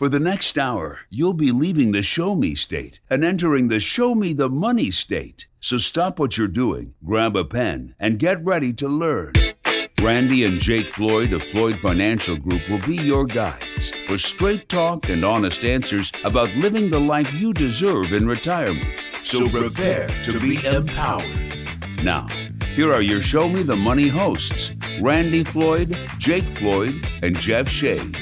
For the next hour, you'll be leaving the show me state and entering the show me the money state. So stop what you're doing, grab a pen, and get ready to learn. Randy and Jake Floyd of Floyd Financial Group will be your guides for straight talk and honest answers about living the life you deserve in retirement. So prepare to be empowered. Now, here are your Show Me the Money hosts Randy Floyd, Jake Floyd, and Jeff Shade.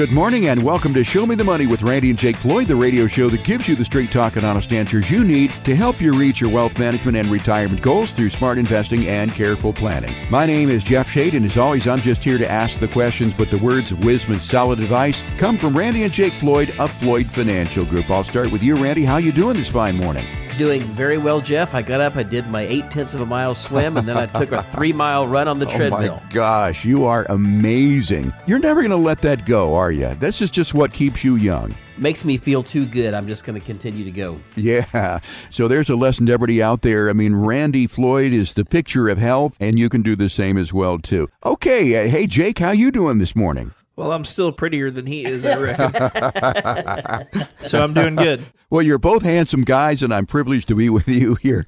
Good morning and welcome to Show Me the Money with Randy and Jake Floyd, the radio show that gives you the straight talk and honest answers you need to help you reach your wealth management and retirement goals through smart investing and careful planning. My name is Jeff Shade, and as always, I'm just here to ask the questions, but the words of wisdom and solid advice come from Randy and Jake Floyd of Floyd Financial Group. I'll start with you, Randy. How you doing this fine morning? Doing very well, Jeff. I got up, I did my eight tenths of a mile swim, and then I took a three mile run on the treadmill. Oh my gosh, you are amazing. You're never going to let that go, are you? This is just what keeps you young. Makes me feel too good. I'm just going to continue to go. Yeah. So there's a lesson to everybody out there. I mean, Randy Floyd is the picture of health, and you can do the same as well too. Okay. Uh, hey, Jake, how you doing this morning? Well, I'm still prettier than he is, I reckon. so I'm doing good. Well, you're both handsome guys, and I'm privileged to be with you here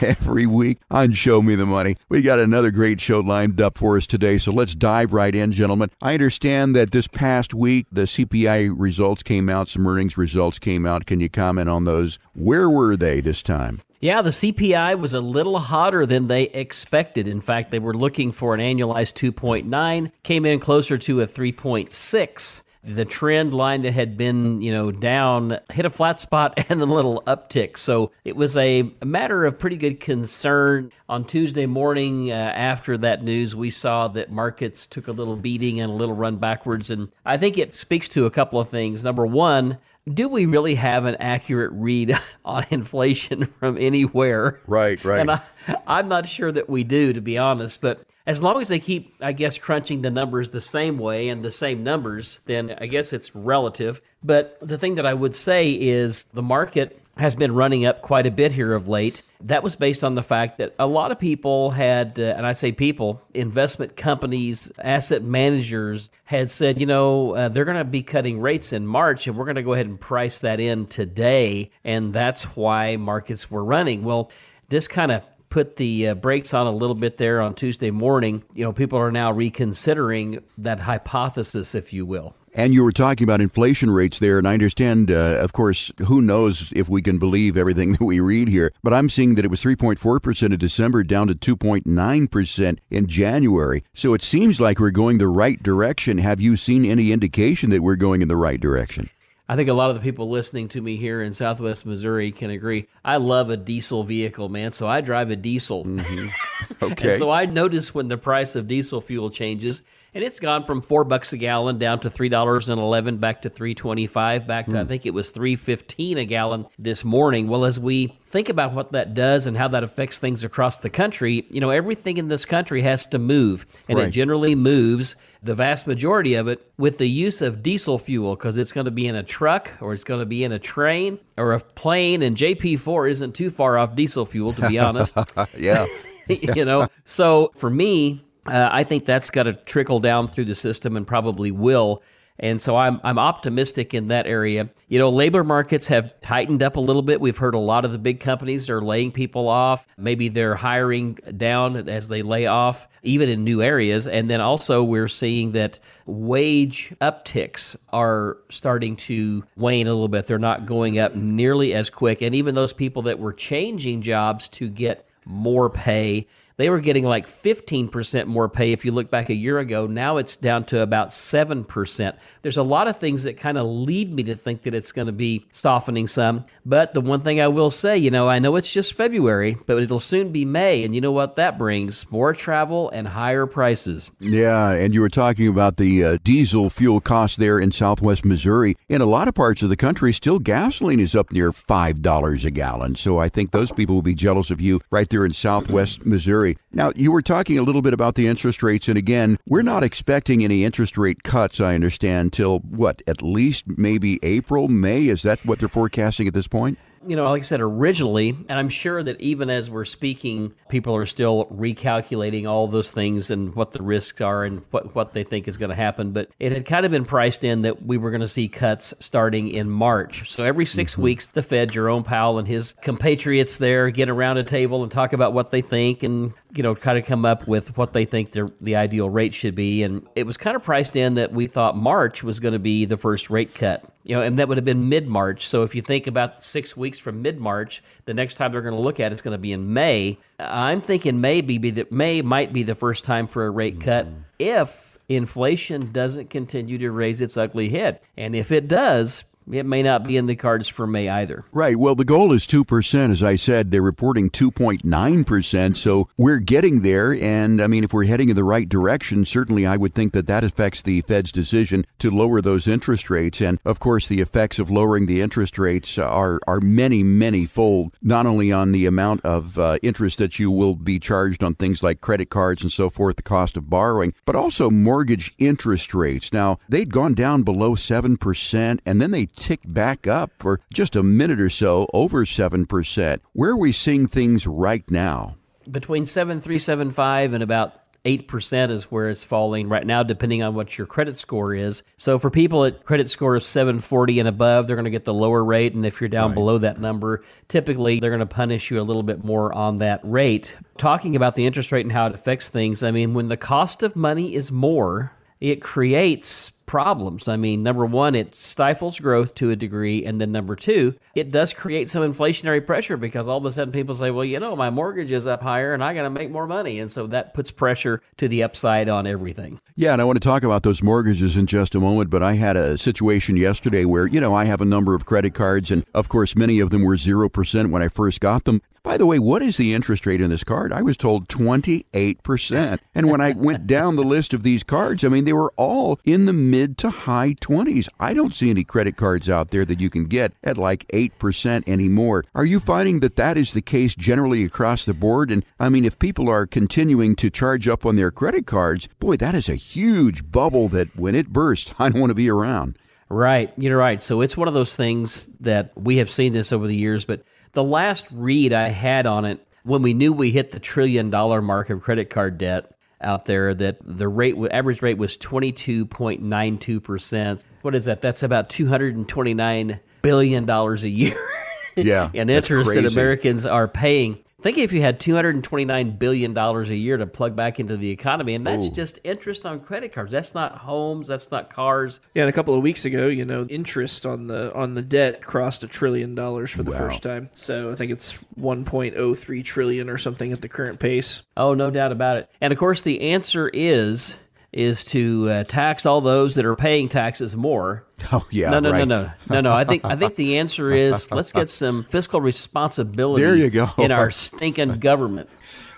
every week on Show Me the Money. We got another great show lined up for us today, so let's dive right in, gentlemen. I understand that this past week the CPI results came out, some earnings results came out. Can you comment on those? Where were they this time? Yeah, the CPI was a little hotter than they expected. In fact, they were looking for an annualized 2.9, came in closer to a 3.6. The trend line that had been, you know, down hit a flat spot and a little uptick. So it was a, matter of pretty good concern. On Tuesday morning, uh, after that news, we saw that markets took a little beating and a little run backwards. And I think it speaks to a couple of things. Number one, do we really have an accurate read on inflation from anywhere? Right, right. And I, I'm not sure that we do, to be honest. But as long as they keep, I guess, crunching the numbers the same way and the same numbers, then I guess it's relative. But the thing that I would say is the market has been running up quite a bit here of late. That was based on the fact that a lot of people had, uh, and I say people, investment companies, asset managers had said, you know, uh, they're going to be cutting rates in March, and we're going to go ahead and price that in today. And that's why markets were running. Well, this kind of put the uh, brakes on a little bit there on Tuesday morning. You know, people are now reconsidering that hypothesis, if you will. And you were talking about inflation rates there, and I understand, uh, of course, who knows if we can believe everything that we read here, but I'm seeing that it was 3.4% in December down to 2.9% in January. So it seems like we're going the right direction. Have you seen any indication that we're going in the right direction? I think a lot of the people listening to me here in Southwest Missouri can agree. I love a diesel vehicle, man. So I drive a diesel. Mm-hmm. Okay. so I notice when the price of diesel fuel changes, and it's gone from four bucks a gallon down to three dollars and eleven, back to three twenty-five, back to mm. I think it was three fifteen a gallon this morning. Well, as we think about what that does and how that affects things across the country, you know, everything in this country has to move, and right. it generally moves the vast majority of it with the use of diesel fuel because it's going to be in a truck or it's going to be in a train or a plane. And JP4 isn't too far off diesel fuel, to be honest. yeah. you know, so for me, uh, I think that's got to trickle down through the system and probably will. And so I'm I'm optimistic in that area. You know, labor markets have tightened up a little bit. We've heard a lot of the big companies are laying people off. Maybe they're hiring down as they lay off, even in new areas. And then also we're seeing that wage upticks are starting to wane a little bit. They're not going up nearly as quick. And even those people that were changing jobs to get more pay they were getting like 15% more pay if you look back a year ago. Now it's down to about 7%. There's a lot of things that kind of lead me to think that it's going to be softening some. But the one thing I will say, you know, I know it's just February, but it'll soon be May. And you know what that brings? More travel and higher prices. Yeah. And you were talking about the uh, diesel fuel cost there in southwest Missouri. In a lot of parts of the country, still gasoline is up near $5 a gallon. So I think those people will be jealous of you right there in southwest Missouri. Now, you were talking a little bit about the interest rates, and again, we're not expecting any interest rate cuts, I understand, till what, at least maybe April, May? Is that what they're forecasting at this point? You know, like I said originally, and I'm sure that even as we're speaking, people are still recalculating all those things and what the risks are and what, what they think is going to happen. But it had kind of been priced in that we were going to see cuts starting in March. So every 6 mm-hmm. weeks, the Fed, Jerome Powell, and his compatriots there get around a table and talk about what they think and you know, kind of come up with what they think the the ideal rate should be. And it was kind of priced in that we thought March was going to be the first rate cut. You know, and that would have been mid March. So if you think about six weeks from mid March, the next time they're going to look at it's going to be in May. I'm thinking maybe be that May might be the first time for a rate cut mm-hmm. if inflation doesn't continue to raise its ugly head. And if it does, it may not be in the cards for May either. Right. Well, the goal is 2%. As I said, they're reporting 2.9%. So we're getting there. And I mean, if we're heading in the right direction, certainly I would think that that affects the Fed's decision to lower those interest rates. And of course, the effects of lowering the interest rates are, are many, many fold, not only on the amount of uh, interest that you will be charged on things like credit cards and so forth, the cost of borrowing, but also mortgage interest rates. Now, they'd gone down below 7%, and then they ticked back up for just a minute or so, over 7%. Where are we seeing things right now? Between 7375 and about 8% is where it's falling right now, depending on what your credit score is. So for people at credit score of 740 and above, they're going to get the lower rate. And if you're down right. below that number, typically they're going to punish you a little bit more on that rate. Talking about the interest rate and how it affects things, I mean, when the cost of money is more, it creates problems. I mean, number one, it stifles growth to a degree. And then number two, it does create some inflationary pressure because all of a sudden people say, well, you know, my mortgage is up higher and I got to make more money. And so that puts pressure to the upside on everything. Yeah. And I want to talk about those mortgages in just a moment. But I had a situation yesterday where, you know, I have a number of credit cards. And of course, many of them were 0% when I first got them. By the way, what is the interest rate in this card? I was told 28%. And when I went down the list of these cards, I mean, they were all in the mid to high 20s. I don't see any credit cards out there that you can get at like 8% anymore. Are you finding that that is the case generally across the board? And I mean, if people are continuing to charge up on their credit cards, boy, that is a huge bubble that when it bursts, I don't want to be around. Right, you're right. So it's one of those things that we have seen this over the years, but the last read I had on it when we knew we hit the trillion dollar mark of credit card debt out there that the rate average rate was 22.92%. What is that? That's about 229 billion dollars a year. Yeah. and interest that Americans are paying Think if you had $229 billion a year to plug back into the economy, and that's Ooh. just interest on credit cards. That's not homes, that's not cars. Yeah, and a couple of weeks ago, you know, interest on the on the debt crossed a trillion dollars for the wow. first time. So I think it's 1.03 trillion or something at the current pace. Oh, no doubt about it. And of course, the answer is is to uh, tax all those that are paying taxes more. Oh yeah, no, no, right. no, no, no, no. I think I think the answer is let's get some fiscal responsibility. There you go. in our stinking government.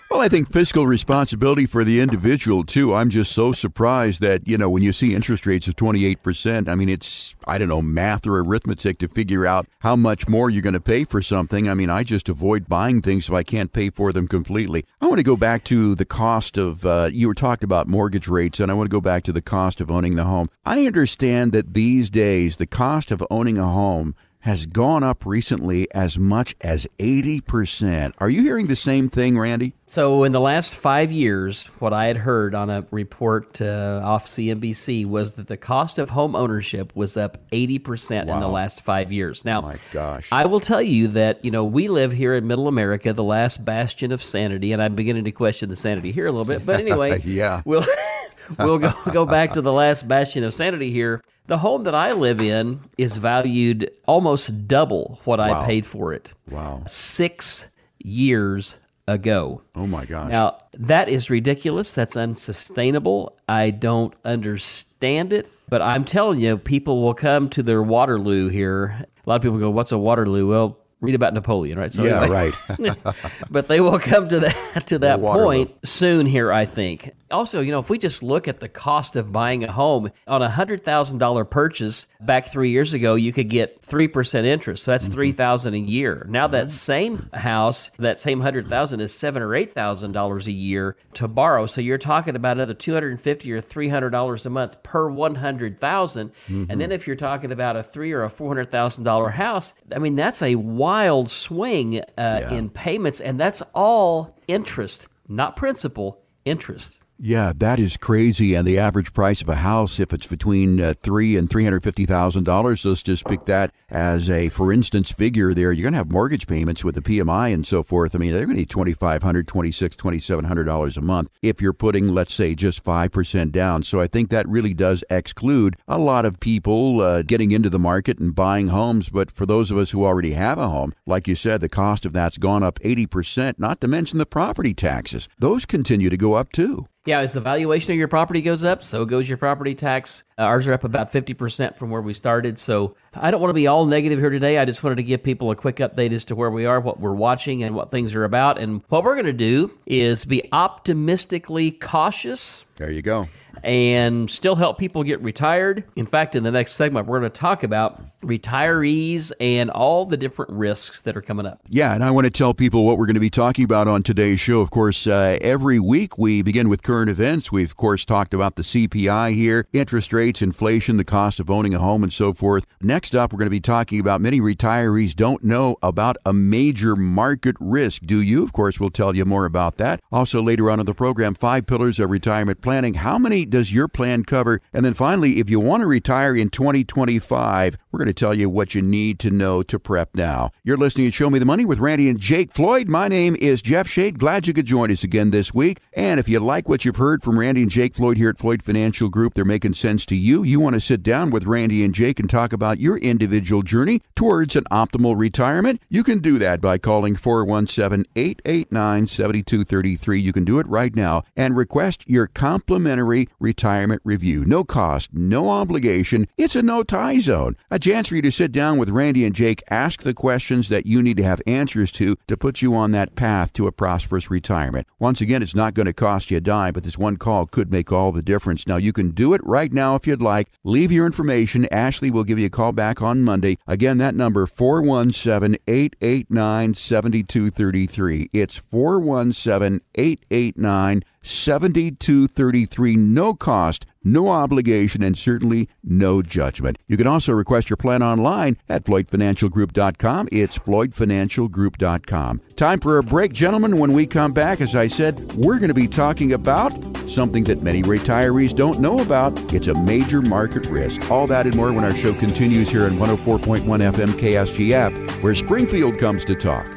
Well, I think fiscal responsibility for the individual, too. I'm just so surprised that, you know, when you see interest rates of 28%, I mean, it's, I don't know, math or arithmetic to figure out how much more you're going to pay for something. I mean, I just avoid buying things if I can't pay for them completely. I want to go back to the cost of, uh, you were talking about mortgage rates, and I want to go back to the cost of owning the home. I understand that these days, the cost of owning a home has gone up recently as much as 80%. Are you hearing the same thing, Randy? So, in the last five years, what I had heard on a report uh, off CNBC was that the cost of home ownership was up 80% wow. in the last five years. Now, my gosh. I will tell you that, you know, we live here in middle America, the last bastion of sanity, and I'm beginning to question the sanity here a little bit. But anyway, yeah. we'll, we'll go, go back to the last bastion of sanity here. The home that I live in is valued almost double what wow. I paid for it. Wow. Six years ago. Oh my gosh. Now, that is ridiculous. That's unsustainable. I don't understand it. But I'm telling you, people will come to their Waterloo here. A lot of people go, What's a Waterloo? Well, read about Napoleon, right? So yeah, anyway, right. but they will come to that to that point soon here, I think. Also, you know, if we just look at the cost of buying a home on a hundred thousand dollar purchase back three years ago, you could get three percent interest. So that's mm-hmm. three thousand a year. Now that same house, that same hundred thousand is seven or eight thousand dollars a year to borrow. So you're talking about another two hundred and fifty or three hundred dollars a month per one hundred thousand. Mm-hmm. And then if you're talking about a three or a four hundred thousand dollar house, I mean that's a wide wild swing uh, Yeah. in payments, and that's all interest, not principal, interest. Yeah, that is crazy. And the average price of a house, if it's between uh, three and three hundred fifty thousand dollars, let's just pick that as a for instance figure. There, you're going to have mortgage payments with the PMI and so forth. I mean, they're going to be twenty five hundred, twenty six, twenty seven hundred dollars a month if you're putting, let's say, just five percent down. So I think that really does exclude a lot of people uh, getting into the market and buying homes. But for those of us who already have a home, like you said, the cost of that's gone up eighty percent. Not to mention the property taxes; those continue to go up too. Yeah, as the valuation of your property goes up, so goes your property tax. Uh, ours are up about 50% from where we started. So I don't want to be all negative here today. I just wanted to give people a quick update as to where we are, what we're watching, and what things are about. And what we're going to do is be optimistically cautious There you go. and still help people get retired. In fact, in the next segment, we're going to talk about retirees and all the different risks that are coming up. Yeah, and I want to tell people what we're going to be talking about on today's show. Of course, uh, every week we begin with current events. We've, of course, talked about the CPI here, interest rates, inflation, the cost of owning a home, and so forth. Next up, we're going to be talking about many retirees don't know about a major market risk. Do you? Of course, we'll tell you more about that. Also, later on in the program, five pillars of retirement planning. How many does your plan cover? And then finally, if you want to retire in 2025, we're going to tell you what you need to know to prep now. You're listening to Show Me the Money with Randy and Jake Floyd. My name is Jeff Shade. Glad you could join us again this week. And if you like what you've heard from Randy and Jake Floyd here at Floyd Financial Group, they're making sense to you. You want to sit down with Randy and Jake and talk about your individual journey towards an optimal retirement. You can do that by calling 417 889 7233. You can do it right now and request your complimentary retirement review. No cost, no obligation. It's a no tie zone. A chance for you to sit down with Randy and Jake, ask the questions that you need to have answers to to put you on that path to a prosperous retirement. Once again, it's not going to cost you a dime, but this one call could make all the difference. Now, you can do it right now if you'd like. Leave your information. Ashley will give you a call back on Monday. Again, that number 417 889 7233. It's 417 889 7233. No cost, no obligation, and certainly no judgment. You can also request your plan online at FloydFinancialGroup.com. It's FloydFinancialGroup.com. Time for a break, gentlemen. When we come back, as I said, we're going to be talking about something that many retirees don't know about. It's a major market risk. All that and more when our show continues here on 104.1 FM KSGF, where Springfield comes to talk.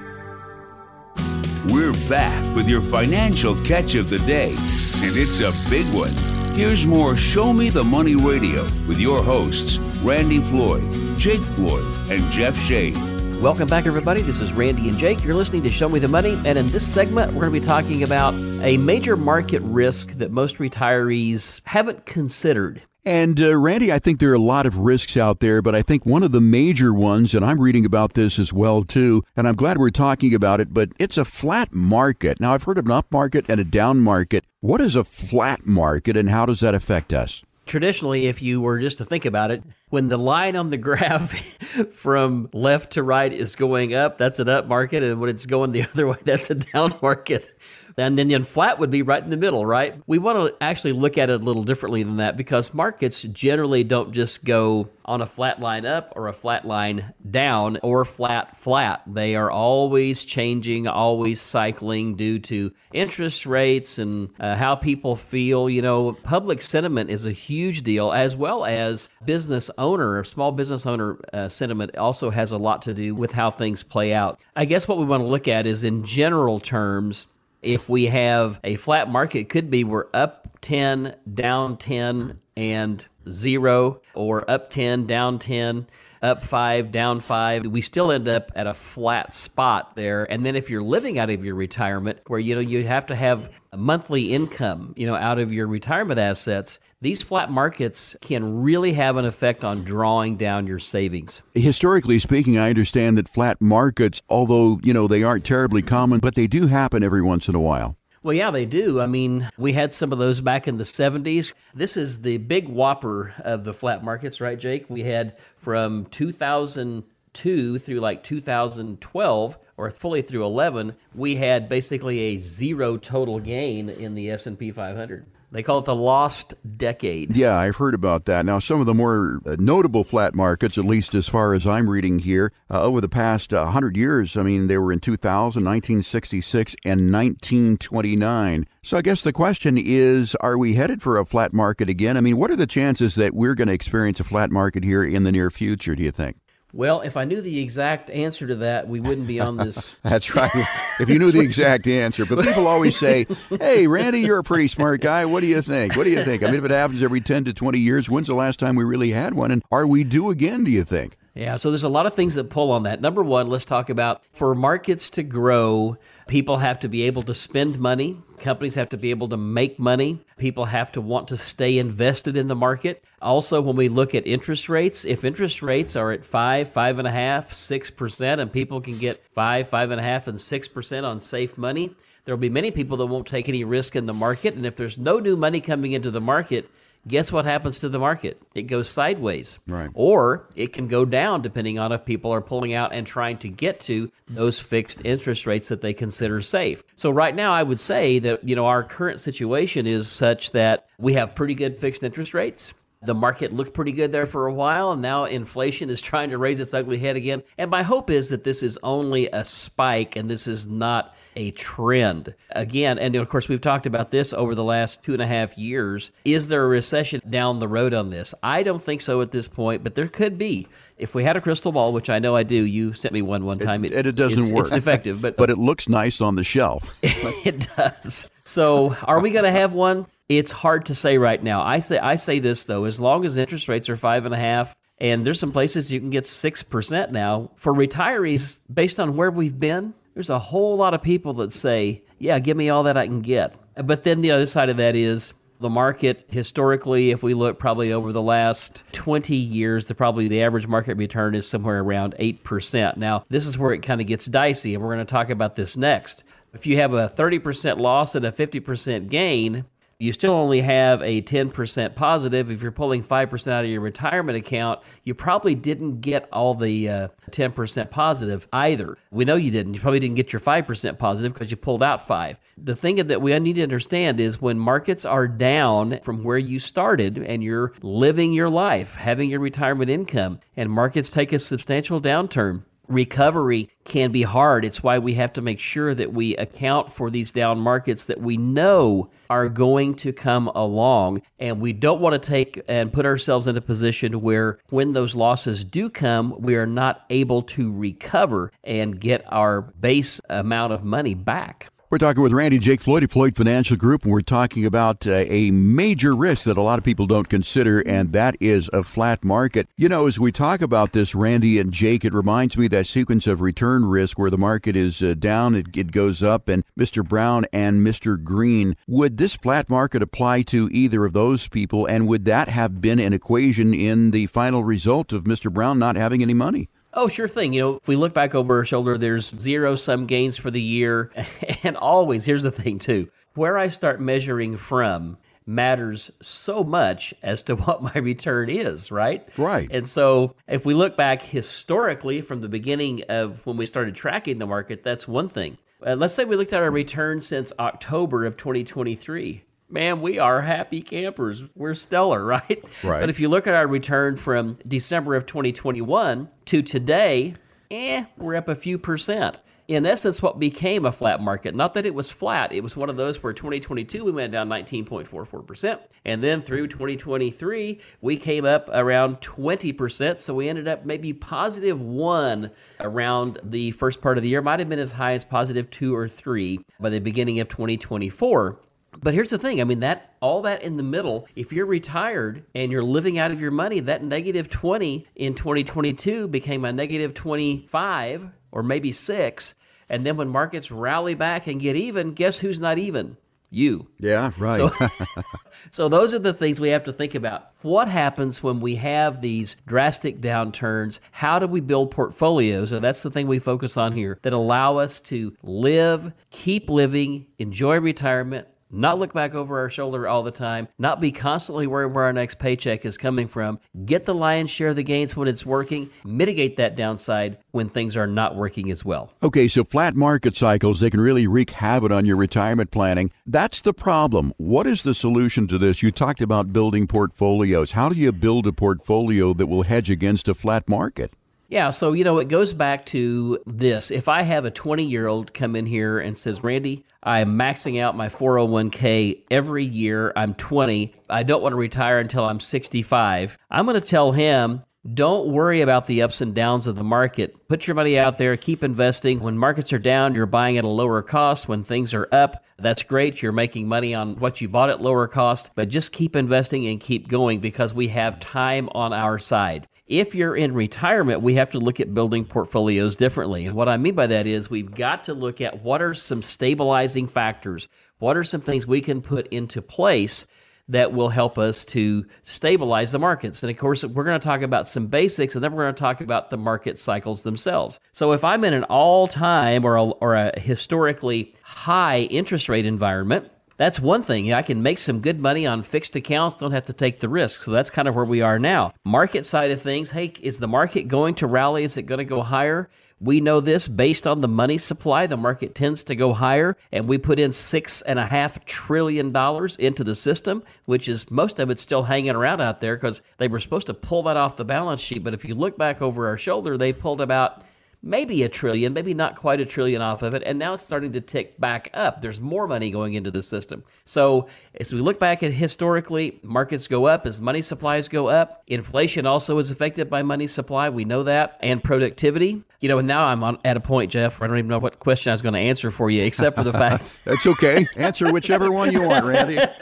We're back with your financial catch of the day, and it's a big one. Here's more Show Me the Money Radio with your hosts, Randy Floyd, Jake Floyd, and Jeff Shade. Welcome back, everybody. This is Randy and Jake. You're listening to Show Me the Money. And in this segment, we're going to be talking about a major market risk that most retirees haven't considered. And uh, Randy, I think there are a lot of risks out there, but I think one of the major ones, and I'm reading about this as well too, and I'm glad we're talking about it, but it's a flat market. Now, I've heard of an up market and a down market. What is a flat market and how does that affect us? Traditionally, if you were just to think about it, when the line on the graph from left to right is going up, that's an up market, and when it's going the other way, that's a down market. And then, then flat would be right in the middle, right? We want to actually look at it a little differently than that because markets generally don't just go on a flat line up or a flat line down or flat flat. They are always changing, always cycling due to interest rates and uh, how people feel. You know, public sentiment is a huge deal, as well as business owner, small business owner uh, sentiment also has a lot to do with how things play out. I guess what we want to look at is in general terms if we have a flat market, could be we're up 10, down 10, and zero, or up 10, down 10, up 5, down 5. We still end up at a flat spot there. And then if you're living out of your retirement, where you know you have to have a monthly income, you know, out of your retirement assets, these flat markets can really have an effect on drawing down your savings. Historically speaking, I understand that flat markets, although, you know, they aren't terribly common, but they do happen every once in a while. Well, yeah, they do. I mean, we had some of those back in the 70s. This is the big whopper of the flat markets, right, Jake? We had from 2002 through like 2012 or fully through 11, we had basically a zero total gain in the S&P 500. They call it the lost decade. Yeah, I've heard about that. Now, some of the more uh, notable flat markets, at least as far as I'm reading here, uh, over the past uh, 100 years, I mean, they were in 2000, 1966, and 1929. So I guess the question is are we headed for a flat market again? I mean, what are the chances that we're going to experience a flat market here in the near future, do you think? Well, if I knew the exact answer to that, we wouldn't be on this. That's right. If you knew the exact answer. But people always say, hey, Randy, you're a pretty smart guy. What do you think? What do you think? I mean, if it happens every 10 to 20 years, when's the last time we really had one? And are we due again, do you think? Yeah, so there's a lot of things that pull on that. Number one, let's talk about for markets to grow, people have to be able to spend money. Companies have to be able to make money. People have to want to stay invested in the market. Also, when we look at interest rates, if interest rates are at five, five and a half, six percent, and people can get five, five and a half, and six percent on safe money, there will be many people that won't take any risk in the market. And if there's no new money coming into the market, guess what happens to the market? It goes sideways. Right. Or it can go down depending on if people are pulling out and trying to get to those fixed interest rates that they consider safe. So right now I would say that, you know, our current situation is such that we have pretty good fixed interest rates. The market looked pretty good there for a while, and now inflation is trying to raise its ugly head again. And my hope is that this is only a spike and this is not a trend. Again, and of course, we've talked about this over the last two and a half years. Is there a recession down the road on this? I don't think so at this point, but there could be. If we had a crystal ball, which I know I do, you sent me one one time. It, it, it doesn't it's, work. It's defective, but but it looks nice on the shelf. it does. So, are we going to have one? It's hard to say right now. I say I say this though, as long as interest rates are five and a half, and there's some places you can get six percent now for retirees based on where we've been. There's a whole lot of people that say, "Yeah, give me all that I can get." But then the other side of that is the market historically if we look probably over the last 20 years the probably the average market return is somewhere around 8% now this is where it kind of gets dicey and we're going to talk about this next if you have a 30% loss and a 50% gain you still only have a 10% positive. If you're pulling 5% out of your retirement account, you probably didn't get all the uh, 10% positive either. We know you didn't. You probably didn't get your 5% positive because you pulled out 5. The thing that we need to understand is when markets are down from where you started and you're living your life, having your retirement income, and markets take a substantial downturn, recovery can be hard. It's why we have to make sure that we account for these down markets that we know are going to come along. And we don't want to take and put ourselves in a position where when those losses do come, we are not able to recover and get our base amount of money back. We're talking with Randy Jake Floyd of Floyd Financial Group, and we're talking about uh, a major risk that a lot of people don't consider, and that is a flat market. You know, as we talk about this, Randy and Jake, it reminds me that sequence of return risk where the market is uh, down, it, it goes up, and Mr. Brown and Mr. Green. Would this flat market apply to either of those people, and would that have been an equation in the final result of Mr. Brown not having any money? Oh, sure thing. You know, if we look back over our shoulder, there's zero sum gains for the year. And always, here's the thing, too where I start measuring from matters so much as to what my return is, right? Right. And so if we look back historically from the beginning of when we started tracking the market, that's one thing. Uh, let's say we looked at our return since October of 2023 man, we are happy campers. We're stellar, right? Right. But if you look at our return from December of 2021 to today, eh, we're up a few percent. In essence, what became a flat market, not that it was flat, it was one of those where 2022 we went down 19.44%. And then through 2023, we came up around 20%. So we ended up maybe positive one around the first part of the year. Might have been as high as positive two or three by the beginning of 2024. But here's the thing I mean, that all that in the middle, if you're retired and you're living out of your money, that negative 20 in 2022 became a negative 25 or maybe six. And then when markets rally back and get even, guess who's not even? You. Yeah, right. So, so those are the things we have to think about. What happens when we have these drastic downturns? How do we build portfolios? And that's the thing we focus on here that allow us to live, keep living, enjoy retirement, not look back over our shoulder all the time, not be constantly worried where our next paycheck is coming from, get the lion's share of the gains when it's working, mitigate that downside when things are not working as well. Okay, so flat market cycles, they can really wreak havoc on your retirement planning. That's the problem. What is the solution to this? You talked about building portfolios. How do you build a portfolio that will hedge against a flat market? Yeah, so you know, it goes back to this. If I have a 20 year old come in here and says, Randy, I'm maxing out my 401k every year, I'm 20, I don't want to retire until I'm 65, I'm going to tell him, don't worry about the ups and downs of the market. Put your money out there, keep investing. When markets are down, you're buying at a lower cost. When things are up, that's great. You're making money on what you bought at lower cost, but just keep investing and keep going because we have time on our side. If you're in retirement, we have to look at building portfolios differently. And what I mean by that is we've got to look at what are some stabilizing factors, what are some things we can put into place that will help us to stabilize the markets. And of course, we're going to talk about some basics and then we're going to talk about the market cycles themselves. So if I'm in an all time or a, or a historically high interest rate environment, that's one thing. I can make some good money on fixed accounts, don't have to take the risk. So that's kind of where we are now. Market side of things, hey, is the market going to rally? Is it going to go higher? We know this based on the money supply. The market tends to go higher, and we put in six and a half trillion dollars into the system, which is most of it still hanging around out there because they were supposed to pull that off the balance sheet. But if you look back over our shoulder, they pulled about maybe a trillion, maybe not quite a trillion off of it, and now it's starting to tick back up. There's more money going into the system. So as we look back at historically, markets go up as money supplies go up. Inflation also is affected by money supply. We know that, and productivity. You know, now I'm on, at a point, Jeff, where I don't even know what question I was going to answer for you, except for the fact that's okay. Answer whichever one you want, Randy.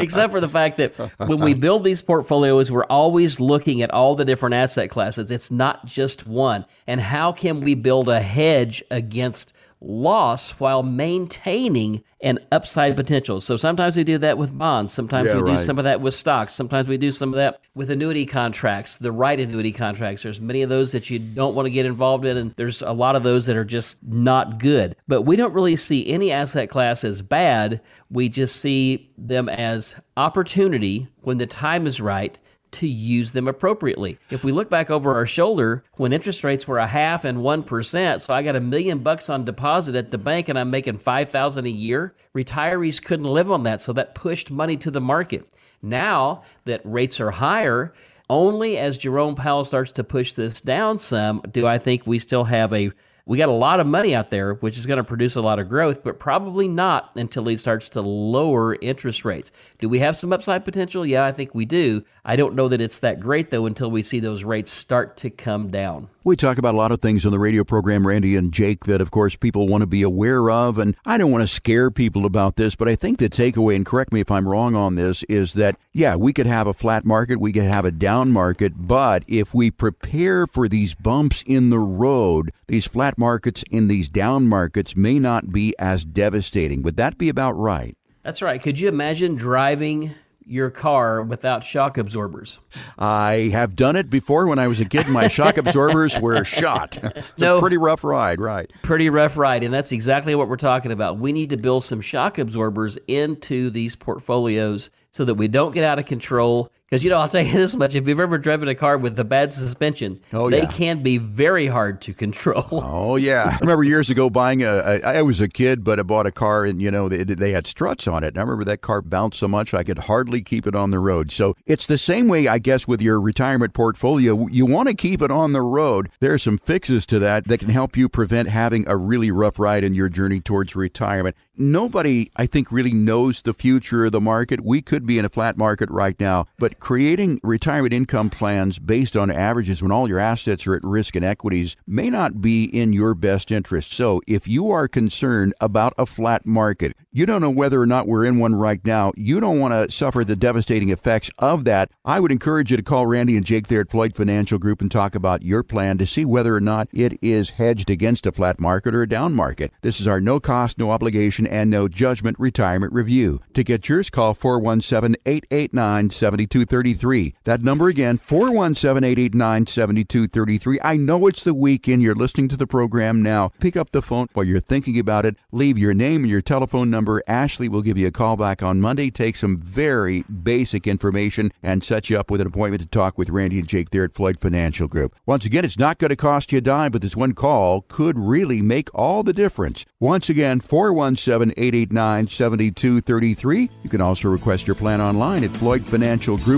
except for the fact that when we build these portfolios, we're always looking at all the different asset classes. It's not just one. And how can we build a hedge against loss while maintaining an upside potential. So sometimes we do that with bonds, sometimes yeah, we do some of that with stocks, sometimes we do some of that with annuity contracts, the right annuity contracts. There's many of those that you don't want to get involved in and there's a lot of those that are just not good. But we don't really see any asset class as bad. We just see them as opportunity when the time is right to use them appropriately. If we look back over our shoulder, when interest rates were a half and 1%, so I got a million bucks on deposit at the bank and I'm making 5,000 a year, retirees couldn't live on that, so that pushed money to the market. Now that rates are higher, only as Jerome Powell starts to push this down some do I think we still have a we got a lot of money out there, which is going to produce a lot of growth, but probably not until he starts to lower interest rates. Do we have some upside potential? Yeah, I think we do. I don't know that it's that great, though, until we see those rates start to come down. We talk about a lot of things on the radio program, Randy and Jake, that of course people want to be aware of. And I don't want to scare people about this, but I think the takeaway, and correct me if I'm wrong on this, is that, yeah, we could have a flat market, we could have a down market, but if we prepare for these bumps in the road, these flat markets in these down markets may not be as devastating. Would that be about right? That's right. Could you imagine driving your car without shock absorbers? I have done it before when I was a kid. My shock absorbers were shot. It's no, a pretty rough ride, right? Pretty rough ride. And that's exactly what we're talking about. We need to build some shock absorbers into these portfolios so that we don't get out of control because, you know, I'll tell you this much if you've ever driven a car with a bad suspension, oh, they yeah. can be very hard to control. Oh, yeah. I remember years ago buying a, a, I was a kid, but I bought a car and, you know, they, they had struts on it. And I remember that car bounced so much I could hardly keep it on the road. So it's the same way, I guess, with your retirement portfolio. You want to keep it on the road. There are some fixes to that that can help you prevent having a really rough ride in your journey towards retirement. Nobody, I think, really knows the future of the market. We could be in a flat market right now, but creating retirement income plans based on averages when all your assets are at risk and equities may not be in your best interest. So, if you are concerned about a flat market, you don't know whether or not we're in one right now, you don't want to suffer the devastating effects of that, I would encourage you to call Randy and Jake there at Floyd Financial Group and talk about your plan to see whether or not it is hedged against a flat market or a down market. This is our no cost, no obligation, and no judgment retirement review. To get yours, call 417 889 72 7233. That number again, 417 889 7233. I know it's the weekend. You're listening to the program now. Pick up the phone while you're thinking about it. Leave your name and your telephone number. Ashley will give you a call back on Monday, take some very basic information, and set you up with an appointment to talk with Randy and Jake there at Floyd Financial Group. Once again, it's not going to cost you a dime, but this one call could really make all the difference. Once again, 417 889 7233. You can also request your plan online at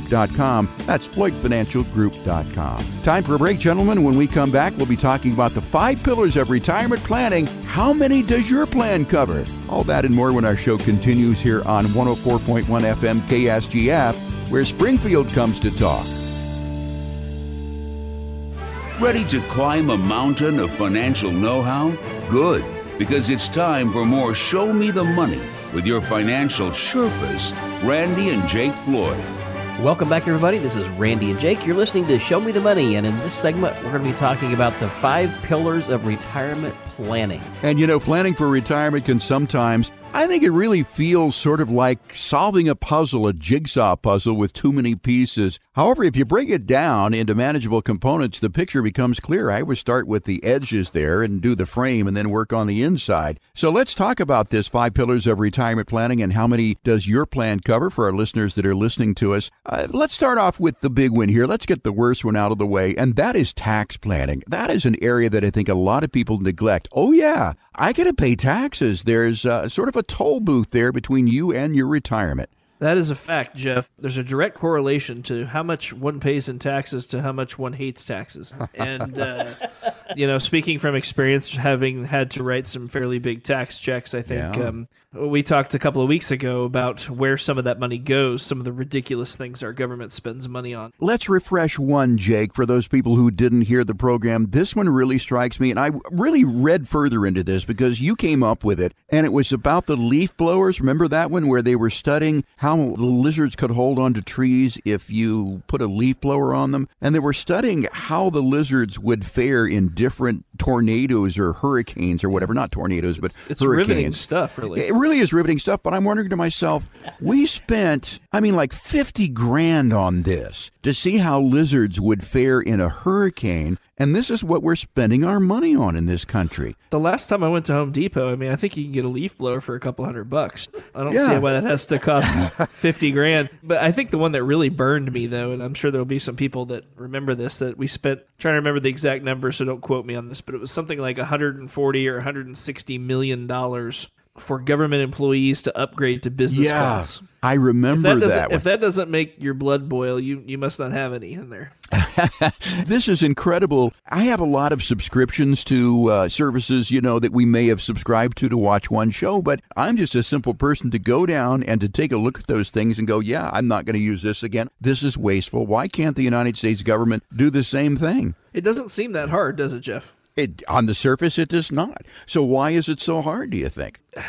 floydfinancialgroup.com. That's floydfinancialgroup.com. Time for a break, gentlemen. When we come back, we'll be talking about the five pillars of retirement planning. How many does your plan cover? All that and more when our show continues here on 104.1 FM KSGF, where Springfield comes to talk. Ready to climb a mountain of financial know how? Good, because it's time for more Show Me the Money with your financial Sherpas, Randy and Jake Floyd. Welcome back, everybody. This is Randy and Jake. You're listening to Show Me the Money, and in this segment, we're going to be talking about the five pillars of retirement planning. And you know, planning for retirement can sometimes I think it really feels sort of like solving a puzzle, a jigsaw puzzle with too many pieces. However, if you break it down into manageable components, the picture becomes clear. I would start with the edges there and do the frame and then work on the inside. So let's talk about this five pillars of retirement planning and how many does your plan cover for our listeners that are listening to us. Uh, let's start off with the big one here. Let's get the worst one out of the way, and that is tax planning. That is an area that I think a lot of people neglect. Oh, yeah, I got to pay taxes. There's uh, sort of a toll booth there between you and your retirement. That is a fact, Jeff. There's a direct correlation to how much one pays in taxes to how much one hates taxes. And, uh, you know, speaking from experience, having had to write some fairly big tax checks, I think Yeah. um, we talked a couple of weeks ago about where some of that money goes, some of the ridiculous things our government spends money on. Let's refresh one, Jake, for those people who didn't hear the program. This one really strikes me, and I really read further into this because you came up with it, and it was about the leaf blowers. Remember that one where they were studying how the lizards could hold onto trees if you put a leaf blower on them? And they were studying how the lizards would fare in different tornadoes or hurricanes or whatever. Not tornadoes, but It's riveting hurricanes. stuff, really. It really is riveting stuff, but I'm wondering to myself, we spent, I mean, like 50 grand on this to see how lizards would fare in a hurricane, and this is what we're spending our money on in this country. The last time I went to Home Depot, I mean, I think you can get a leaf blower for a couple hundred bucks. I don't see why that has to cost 50 grand. But I think the one that really burned me, though, and I'm sure there'll be some people that remember this, that we spent, trying to remember the exact number, so don't quote me on this, but it was something like 140 or 160 million dollars for government employees to upgrade to business class. I If remember that, that. if that doesn't make your blood boil, you, you must not have any in there. this is incredible. I have a lot of subscriptions to uh, services, you know, that we may have subscribed to to watch one show, but I'm just a simple person to go down and to take a look at those things and go, yeah, I'm not going to use this again. This is wasteful. Why can't the United States government do the same thing? It doesn't seem that hard, does it, Jeff? It, on the surface, it does not. So why is it so hard? Do you think?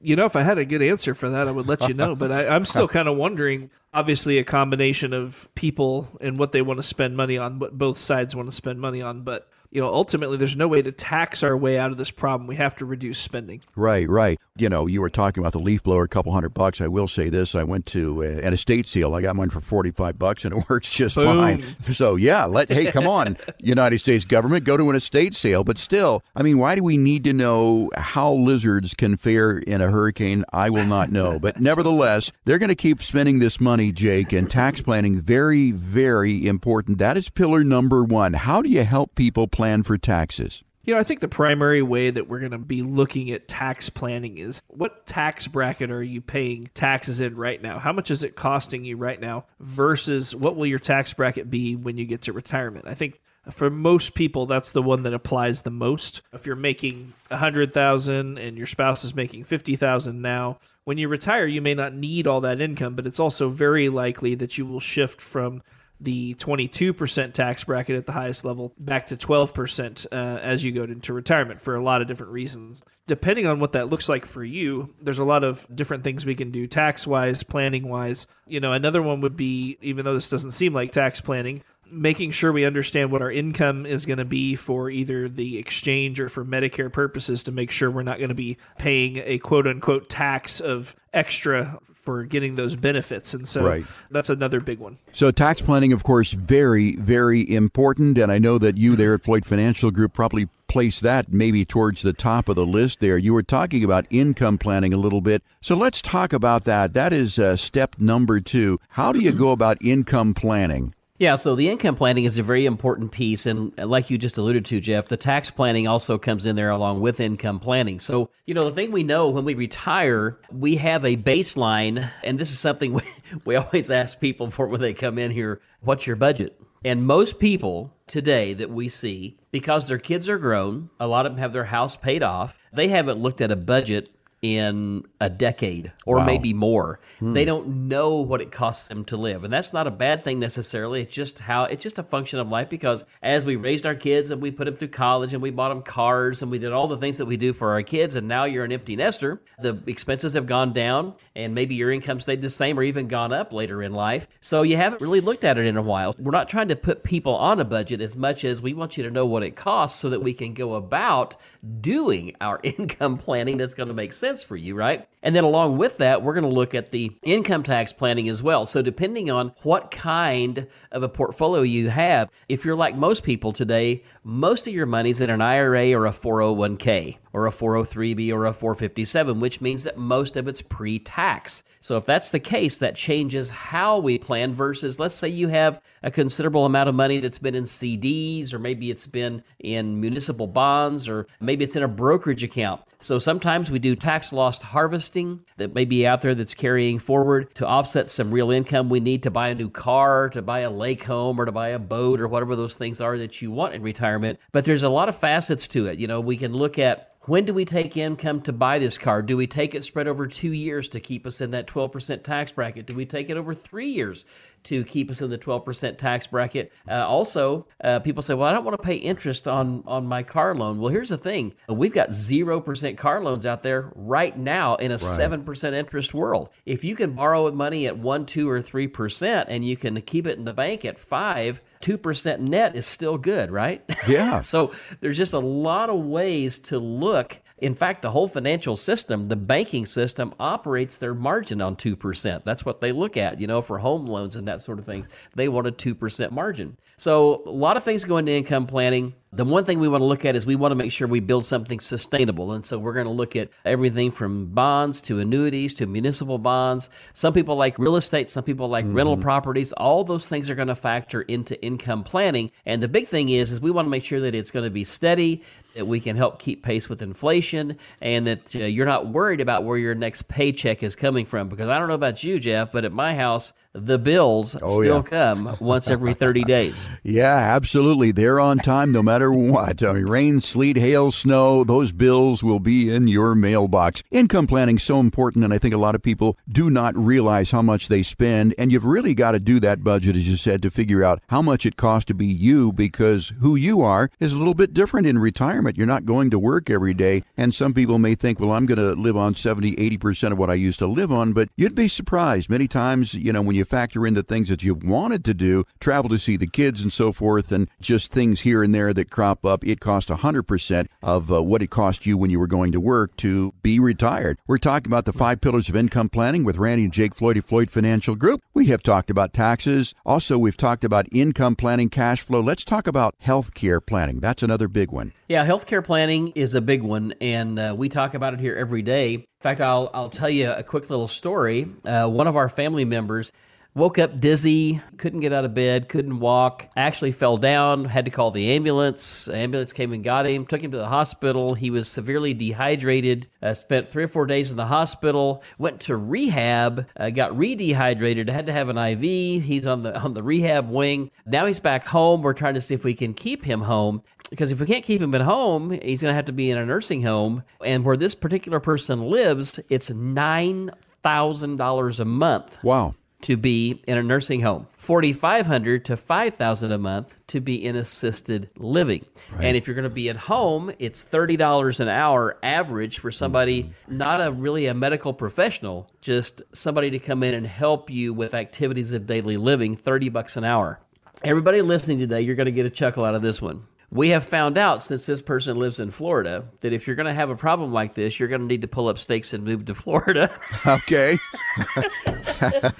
You know, if I had a good answer for that, I would let you know. But I, I'm still kind of wondering. Obviously, a combination of people and what they want to spend money on, what both sides want to spend money on. But you know, ultimately, there's no way to tax our way out of this problem. We have to reduce spending. Right, right. You know, you were talking about the leaf blower, a couple hundred bucks. I will say this: I went to uh, an estate sale. I got mine for forty-five bucks, and it works just Boom. fine. So yeah, let hey, come on, United States government, go to an estate sale. But still, I mean, why do we need to know how lizards can fare in a hurricane? I will not know. But nevertheless, they're going to keep spending this money, Jake, and tax planning very, very important. That is pillar number one. How do you help people plan for taxes? You know, I think the primary way that we're going to be looking at tax planning is what tax bracket are you paying taxes in right now? How much is it costing you right now versus what will your tax bracket be when you get to retirement? I think for most people that's the one that applies the most. If you're making 100,000 and your spouse is making 50,000 now, when you retire you may not need all that income, but it's also very likely that you will shift from the 22% tax bracket at the highest level back to 12% uh, as you go into retirement for a lot of different reasons. Depending on what that looks like for you, there's a lot of different things we can do tax wise, planning wise. You know, another one would be, even though this doesn't seem like tax planning, making sure we understand what our income is going to be for either the exchange or for Medicare purposes to make sure we're not going to be paying a quote unquote tax of extra for getting those benefits. And so Right. that's another big one. So tax planning, of course, very, very important. And I know that you there at Floyd Financial Group probably place that maybe towards the top of the list there. You were talking about income planning a little bit. So let's talk about that. That is uh, step number two. How do you go about income planning? Yeah, so the income planning is a very important piece. And like you just alluded to, Jeff, the tax planning also comes in there along with income planning. So, you know, the thing we know when we retire, we have a baseline. And this is something we, we always ask people for when they come in here what's your budget? And most people today that we see, because their kids are grown, a lot of them have their house paid off, they haven't looked at a budget in a decade or maybe more. They hmm. don't know what it costs them to live. And that's not a bad thing necessarily. It's just how it's just a function of life because as we raised our kids and we put them through college and we bought them cars and we did all the things that we do for our kids and now you're an empty nester, the expenses have gone down and maybe your income stayed the same or even gone up later in life. So you haven't really looked at it in a while. We're not trying to put people on a budget as much as we want you to know what it costs so that we can go about doing our income planning that's going to make sense for you, right? And then along with that, we're going to look at the income tax planning as well. So depending on what kind of a portfolio you have, if you're like most people today, most of your money's in an IRA or a 401k or a 403b or a 457, which means that most of it's pre-tax. So if that's the case, that changes how we plan versus let's say you have a considerable amount of money that's been in CDs or maybe it's been in municipal bonds or maybe it's in a brokerage account. So sometimes we do tax loss harvesting that may be out there that's carrying forward to offset some real income we need to buy a new car, to buy a lake home, or to buy a boat, or whatever those things are that you want in retirement. But there's a lot of facets to it. You know, we can look at when do we take income to buy this car? Do we take it spread over two years to keep us in that 12% tax bracket? Do we take it over three years to keep us in the 12% tax bracket? Uh, also, uh, people say, well, I don't want to pay interest on, on my car loan. Well, here's the thing we've got 0% car loans out there right now in a 7% interest world. If you can borrow money at 1, 2, or 3% and you can keep it in the bank at 5 2% net is still good, right? Yeah. so there's just a lot of ways to look. In fact, the whole financial system, the banking system, operates their margin on 2%. That's what they look at, you know, for home loans and that sort of thing. They want a 2% margin. So a lot of things go into income planning. The one thing we want to look at is we want to make sure we build something sustainable. And so we're going to look at everything from bonds to annuities to municipal bonds. Some people like real estate, some people like rental properties. All those things are going to factor into income planning. And the big thing is is we want to make sure that it's going to be steady, that we can help keep pace with inflation, and that uh, you're not worried about where your next paycheck is coming from. Because I don't know about you, Jeff, but at my house, the bills Oh, still yeah. come once every 30 days. Yeah, absolutely. They're on time no matter what. I mean, rain, sleet, hail, snow, those bills will be in your mailbox. Income planning so important, and I think a lot of people do not realize how much they spend. And you've really got to do that budget, as you said, to figure out how much it costs to be you because who you are is a little bit different in retirement. You're not going to work every day. And some people may think, well, I'm going to live on 70, 80% of what I used to live on. But you'd be surprised. Many times, you know, when you factor in the things that you've wanted to do, travel to see the kids and so forth, and just things here and there that crop up, it costs 100% of uh, what it cost you when you were going to work to be retired. We're talking about the five pillars of income planning with Randy and Jake Floyd of Floyd Financial Group. We have talked about taxes. Also, we've talked about income planning, cash flow. Let's talk about health care planning. That's another big one. Yeah, healthcare planning is a big one, and uh, we talk about it here every day. In fact, I'll I'll tell you a quick little story. Uh, one of our family members woke up dizzy, couldn't get out of bed, couldn't walk, actually fell down, had to call the ambulance. Ambulance came and got him, took him to the hospital. He was severely dehydrated, uh, spent three or four days in the hospital, went to rehab, uh, got re-dehydrated, had to have an IV. He's on the on the rehab wing. Now he's back home. We're trying to see if we can keep him home because if we can't keep him at home, he's going to have to be in a nursing home. And where this particular person lives, it's nine thousand dollars a month Wow. To be in a nursing home. 4500 to 5000 a month to be in assisted living. And if you're going to be at home, it's $30 an hour average for somebody mm-hmm. not a really a medical professional, just somebody to come in and help you with activities of daily living, 30 bucks an hour. Everybody listening today, you're going to get a chuckle out of this one. We have found out since this person lives in Florida that if you're going to have a problem like this, you're going to need to pull up stakes and move to Florida. Okay.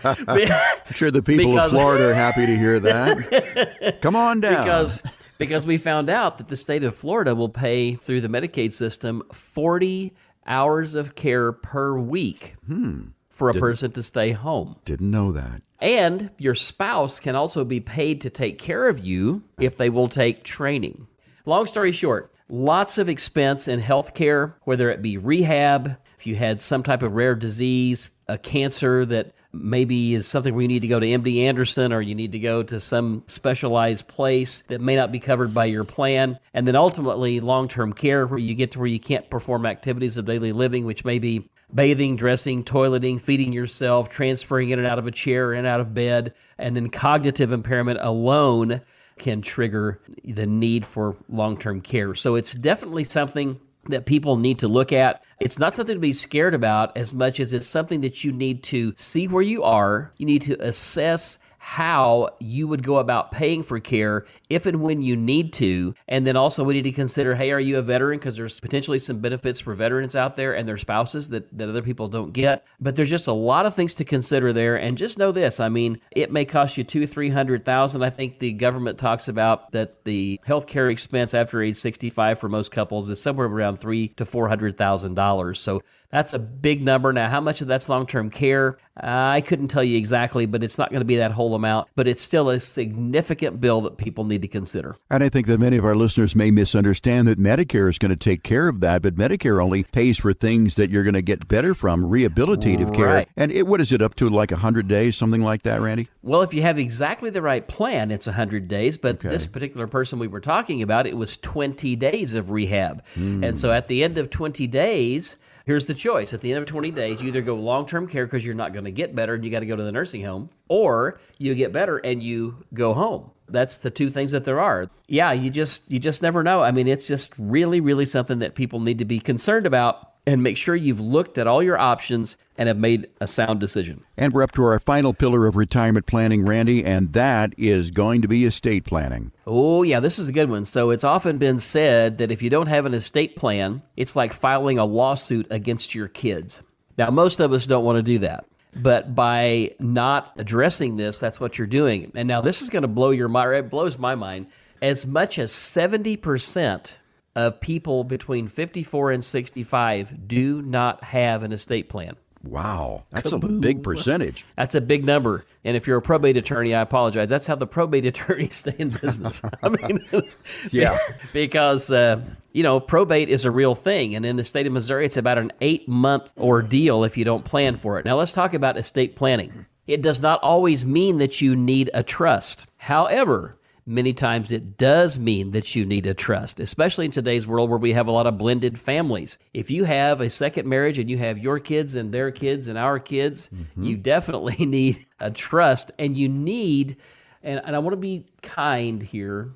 I'm sure the people Because- of Florida are happy to hear that. Come on down. because because we found out that the state of Florida will pay through the Medicaid system 40 hours of care per week hmm. For a person to stay home. Didn't know that. And your spouse can also be paid to take care of you if they will take training. Long story short, lots of expense in healthcare, whether it be rehab, if you had some type of rare disease, a cancer that maybe is something where you need to go to MD Anderson or you need to go to some specialized place that may not be covered by your plan. And then ultimately, long term care, where you get to where you can't perform activities of daily living, which may be bathing, dressing, toileting, feeding yourself, transferring in and out of a chair, in and out of bed, and then cognitive impairment alone can trigger the need for long term care. So it's definitely something that people need to look at. It's not something to be scared about as much as it's something that you need to see where you are. You need to assess how you would go about paying for care if and when you need to. And then also, we need to consider hey, are you a veteran? Because there's potentially some benefits for veterans out there and their spouses that, that other people don't get. But there's just a lot of things to consider there. And just know this I mean, it may cost you two, three hundred thousand. I think the government talks about that the healthcare expense after age 65 for most couples is somewhere around three to four hundred thousand dollars. So that's a big number. Now, how much of that's long term care? I couldn't tell you exactly, but it's not going to be that whole amount. But it's still a significant bill that people need to consider. And I think that many of our listeners may misunderstand that Medicare is going to take care of that, but Medicare only pays for things that you're going to get better from, rehabilitative care. And it, what is it up to, like 100 days, something like that, Randy? Well, if you have exactly the right plan, it's 100 days. But this particular person we were talking about, it was 20 days of rehab. Hmm. And so at the end of 20 days, here's the choice. At the end of 20 days, you either go long term care because you're not going to get better and you got to go to the nursing home, or you get better and you go home. That's the two things that there are. Yeah, you just you just never know. I mean, it's just really really something that people need to be concerned about and make sure you've looked at all your options and have made a sound decision. And we're up to our final pillar of retirement planning, Randy, and that is going to be estate planning. Oh, yeah, this is a good one. So it's often been said that if you don't have an estate plan, it's like filing a lawsuit against your kids. Now, most of us don't want to do that. But by not addressing this, that's what you're doing. And now this is going to blow your mind. It blows my mind. As much as 70% of people between 54 and 65 do not have an estate plan. Wow, that's a big percentage. That's a big number. And if you're a probate attorney, I apologize. That's how the probate attorneys stay in business. I mean, Yeah. because uh, you know probate is a real thing, and in the state of Missouri, it's about an eight month ordeal if you don't plan for it. Now let's talk about estate planning. It does not always mean that you need a trust. However, many times it does mean that you need a trust, especially in today's world where we have a lot of blended families. If you have a second marriage and you have your kids and their kids and our kids, mm-hmm. you definitely need a trust and you need, and, and I want to be kind here,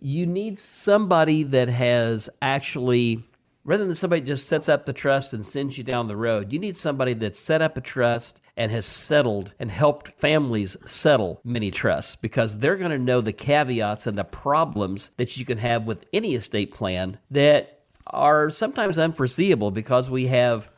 you need somebody that has actually rather than somebody just sets up the trust and sends you down the road you need somebody that's set up a trust and has settled and helped families settle many trusts because they're going to know the caveats and the problems that you can have with any estate plan that are sometimes unforeseeable because we have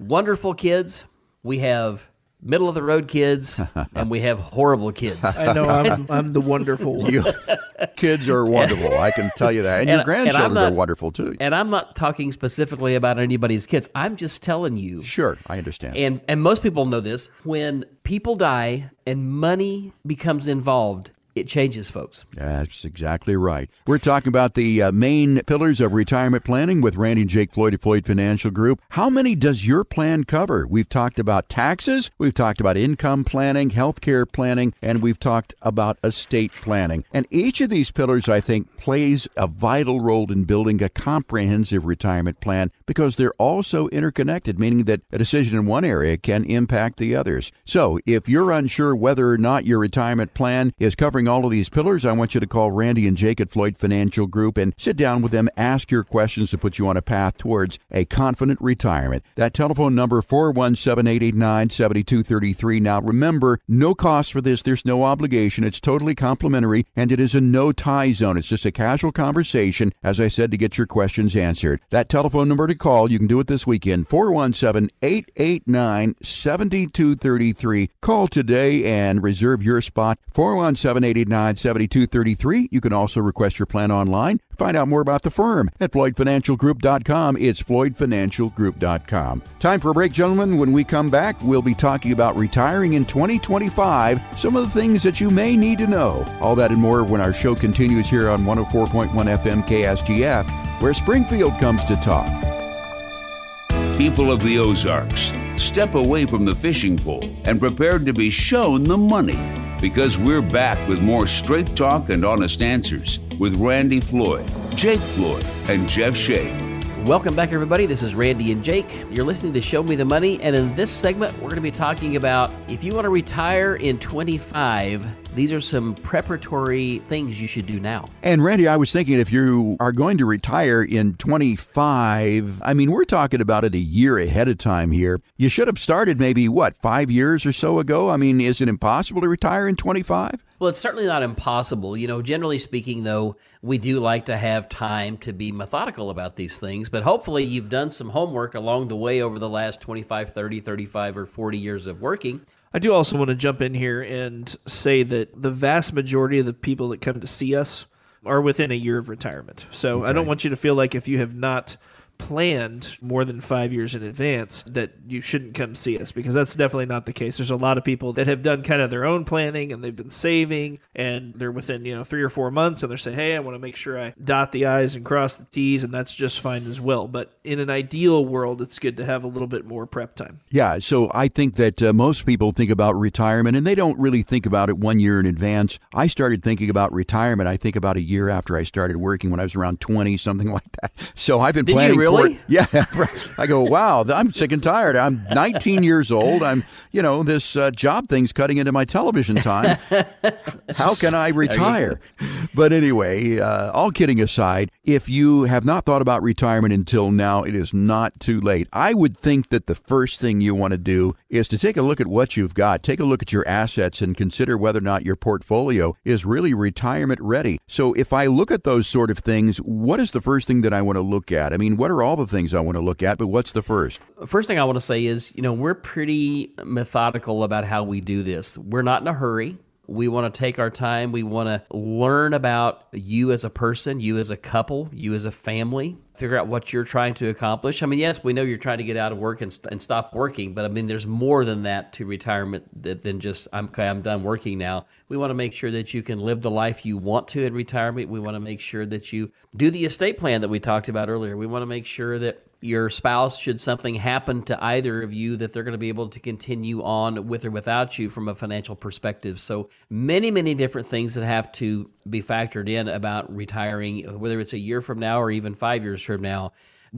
wonderful kids we have middle of the road kids and we have horrible kids I know I'm, I'm the wonderful one. You kids are wonderful. I can tell you that, and, your And- and grandchildren are wonderful too. and i'm not talking specifically about anybody's kids i'm just telling you Sure, I understand. and and most people know this when people die and money becomes involved it changes folks That's exactly right. We're talking about the uh, main pillars of retirement planning with Randy and Jake Floyd of Floyd Financial Group. How many does your plan cover? We've talked about taxes, we've talked about income planning, healthcare planning, and we've talked about estate planning. And each of these pillars, I think, plays a vital role in building a comprehensive retirement plan because they're also interconnected, meaning that a decision in one area can impact the others. So if you're unsure whether or not your retirement plan is covering all of these pillars, I want you to call Randy and Jake at Floyd Financial Group and sit down with them, ask your questions to put you on a path towards a confident retirement. That telephone number 417-889-7233. Now remember, no cost for this, there's no obligation. It's totally complimentary and it is a no-tie zone. It's just a casual conversation as I said to get your questions answered. That telephone number to call, you can do it this weekend 417-889-7233. Call today and reserve your spot 417-889-7233. You can also request your plan online. Find out more about the firm at floydfinancialgroup.com. It's floydfinancialgroup.com. Time for a break, gentlemen. When we come back, we'll be talking about retiring in 2025, some of the things that you may need to know. All that and more when our show continues here on 104.1 FM KSGF, where Springfield comes to talk. People of the Ozarks, step away from the fishing pole and prepare to be shown the money because we're back with more straight talk and honest answers with Randy Floyd, Jake Floyd, and Jeff Shea. Welcome back, everybody. This is Randy and Jake. You're listening to Show Me the Money, and in this segment, we're going to be talking about if you want to retire in 25, these are some preparatory things you should do now. And Randy, I was thinking if you are going to retire in 25, I mean, we're talking about it a year ahead of time here. You should have started maybe, what, five years or so ago? I mean, is it impossible to retire in 25? Well, it's certainly not impossible. You know, generally speaking, though, we do like to have time to be methodical about these things, but hopefully you've done some homework along the way over the last 25, 30, 35, or 40 years of working. I do also want to jump in here and say that the vast majority of the people that come to see us are within a year of retirement. So okay. I don't want you to feel like if you have not planned more than five years in advance that you shouldn't come see us because that's definitely not the case. There's a lot of people that have done kind of their own planning and they've been saving and they're within, you know, three or four months and they're saying, hey, I want to make sure I dot the I's and cross the T's and that's just fine as well. But in an ideal world, it's good to have a little bit more prep time. Yeah. So I think that uh, most people think about retirement and they don't really think about it one year in advance. I started thinking about retirement, I think about a year after I started working when I was around 20, something like that. So I've been Did planning really? Yeah. I go, wow, I'm sick and tired. I'm 19 years old. I'm, you know, this uh, job thing's cutting into my television time. How can I retire? But anyway, uh, all kidding aside, if you have not thought about retirement until now, it is not too late. I would think that the first thing you want to do is to take a look at what you've got, take a look at your assets, and consider whether or not your portfolio is really retirement ready. So if I look at those sort of things, what is the first thing that I want to look at? I mean, what are all the things I want to look at, but what's the first? First thing I want to say is, you know, we're pretty methodical about how we do this. We're not in a hurry. We want to take our time. We want to learn about you as a person, you as a couple, you as a family, figure out what you're trying to accomplish. I mean, yes, we know you're trying to get out of work and, and stop working, but I mean, there's more than that to retirement than just, I'm, okay, I'm done working now. We want to make sure that you can live the life you want to in retirement. We want to make sure that you do the estate plan that we talked about earlier. We want to make sure that your spouse, should something happen to either of you, that they're going to be able to continue on with or without you from a financial perspective. So, many, many different things that have to be factored in about retiring, whether it's a year from now or even five years from now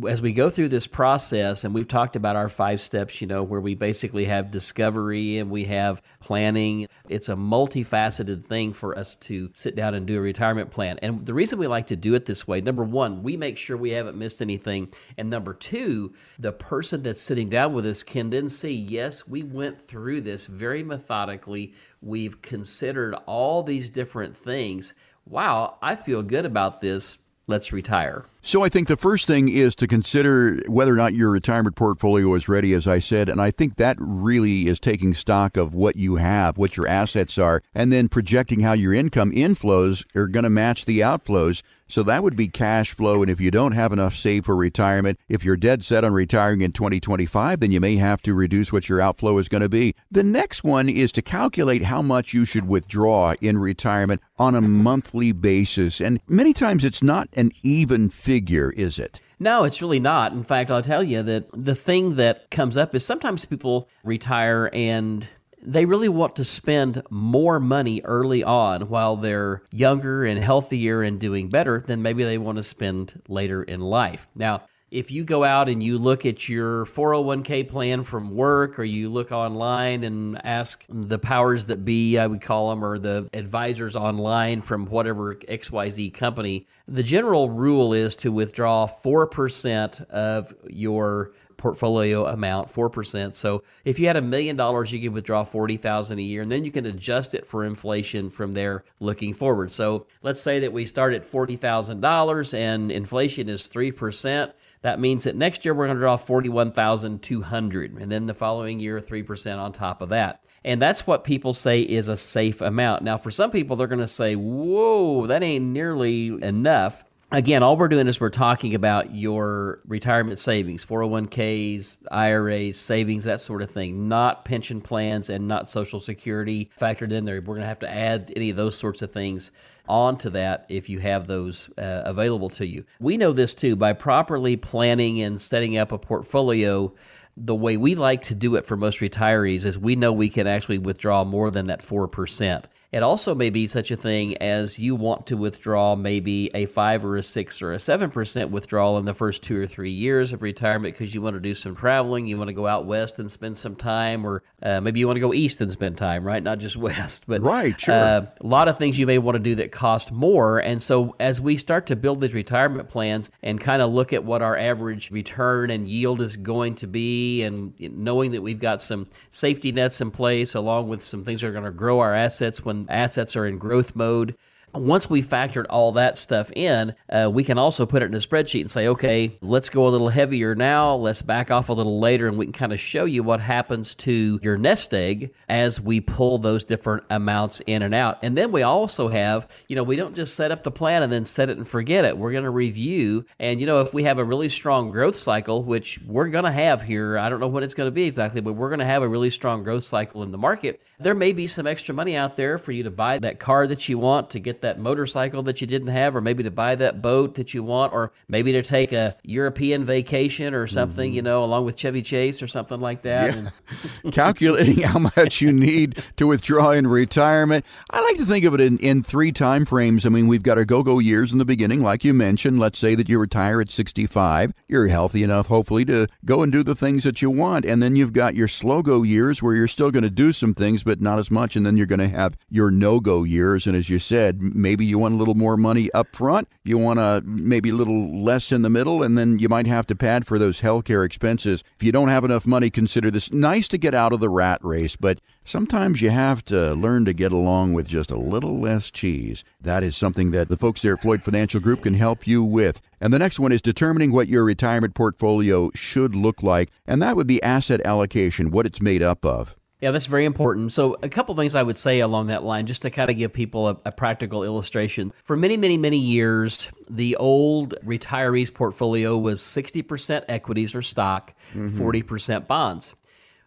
as we go through this process, and we've talked about our five steps, you know, where we basically have discovery and we have planning, it's a multifaceted thing for us to sit down and do a retirement plan. And the reason we like to do it this way, number one, we make sure we haven't missed anything. And number two, the person that's sitting down with us can then see, yes, we went through this very methodically. We've considered all these different things. Wow, I feel good about this let's retire. So I think the first thing is to consider whether or not your retirement portfolio is ready, as I said. And I think that really is taking stock of what you have, what your assets are, and then projecting how your income inflows are going to match the outflows. So that would be cash flow. And if you don't have enough saved for retirement, if you're dead set on retiring in 2025, then you may have to reduce what your outflow is going to be. The next one is to calculate how much you should withdraw in retirement on a monthly basis. And many times it's not an even is it? No, it's really not. In fact, I'll tell you that the thing that comes up is sometimes people retire and they really want to spend more money early on while they're younger and healthier and doing better than maybe they want to spend later in life. Now, if you go out and you look at your 401k plan from work or you look online and ask the powers that be, I would call them, or the advisors online from whatever XYZ company, the general rule is to withdraw 4% of your portfolio amount, 4%. So if you had a million dollars, you could withdraw 40,000 a year and then you can adjust it for inflation from there looking forward. So let's say that we start at $40,000 and inflation is 3%. That means that next year we're going to draw 41,200 and then the following year 3% on top of that. And that's what people say is a safe amount. Now, for some people, they're going to say, whoa, that ain't nearly enough again, all we're doing is we're talking about your retirement savings, 401ks, IRAs, savings, that sort of thing, not pension plans and not Social Security factored in there. We're going to have to add any of those sorts of things onto that if you have those uh, available to you. We know this too by properly planning and setting up a portfolio. The way we like to do it for most retirees is we know we can actually withdraw more than that 4%. It also may be such a thing as you want to withdraw maybe a five or a six or a seven percent withdrawal in the first two or three years of retirement because you want to do some traveling, you want to go out west and spend some time, or uh, maybe you want to go east and spend time, right? Not just west, but right, sure. Uh, a lot of things you may want to do that cost more. And so as we start to build these retirement plans and kind of look at what our average return and yield is going to be, and knowing that we've got some safety nets in place along with some things that are going to grow our assets when assets are in growth mode once we factored all that stuff in, uh, we can also put it in a spreadsheet and say, okay, let's go a little heavier now, let's back off a little later, and we can kind of show you what happens to your nest egg as we pull those different amounts in and out. And then we also have, you know, we don't just set up the plan and then set it and forget it. We're going to review. And, you know, if we have a really strong growth cycle, which we're going to have here, I don't know what it's going to be exactly, but we're going to have a really strong growth cycle in the market, there may be some extra money out there for you to buy that car that you want to get that motorcycle that you didn't have, or maybe to buy that boat that you want, or maybe to take a European vacation or something, mm-hmm. you know, along with Chevy Chase or something like that. Yeah. Calculating how much you need to withdraw in retirement. I like to think of it in, in three time frames. I mean, we've got our go go years in the beginning, like you mentioned. Let's say that you retire at 65. You're healthy enough, hopefully, to go and do the things that you want. And then you've got your slow go years where you're still going to do some things, but not as much. And then you're going to have your no go years. And as you said, maybe you want a little more money up front, you want a maybe a little less in the middle, and then you might have to pad for those healthcare expenses. If you don't have enough money, consider this nice to get out of the rat race, but Sometimes you have to learn to get along with just a little less cheese. That is something that the folks there at Floyd Financial Group can help you with. And the next one is determining what your retirement portfolio should look like, and that would be asset allocation, what it's made up of. Yeah, that's very important. So, a couple things I would say along that line, just to kind of give people a, a, practical illustration. For many, many, many years, the old retirees portfolio was 60% equities or stock, mm-hmm. 40% bonds.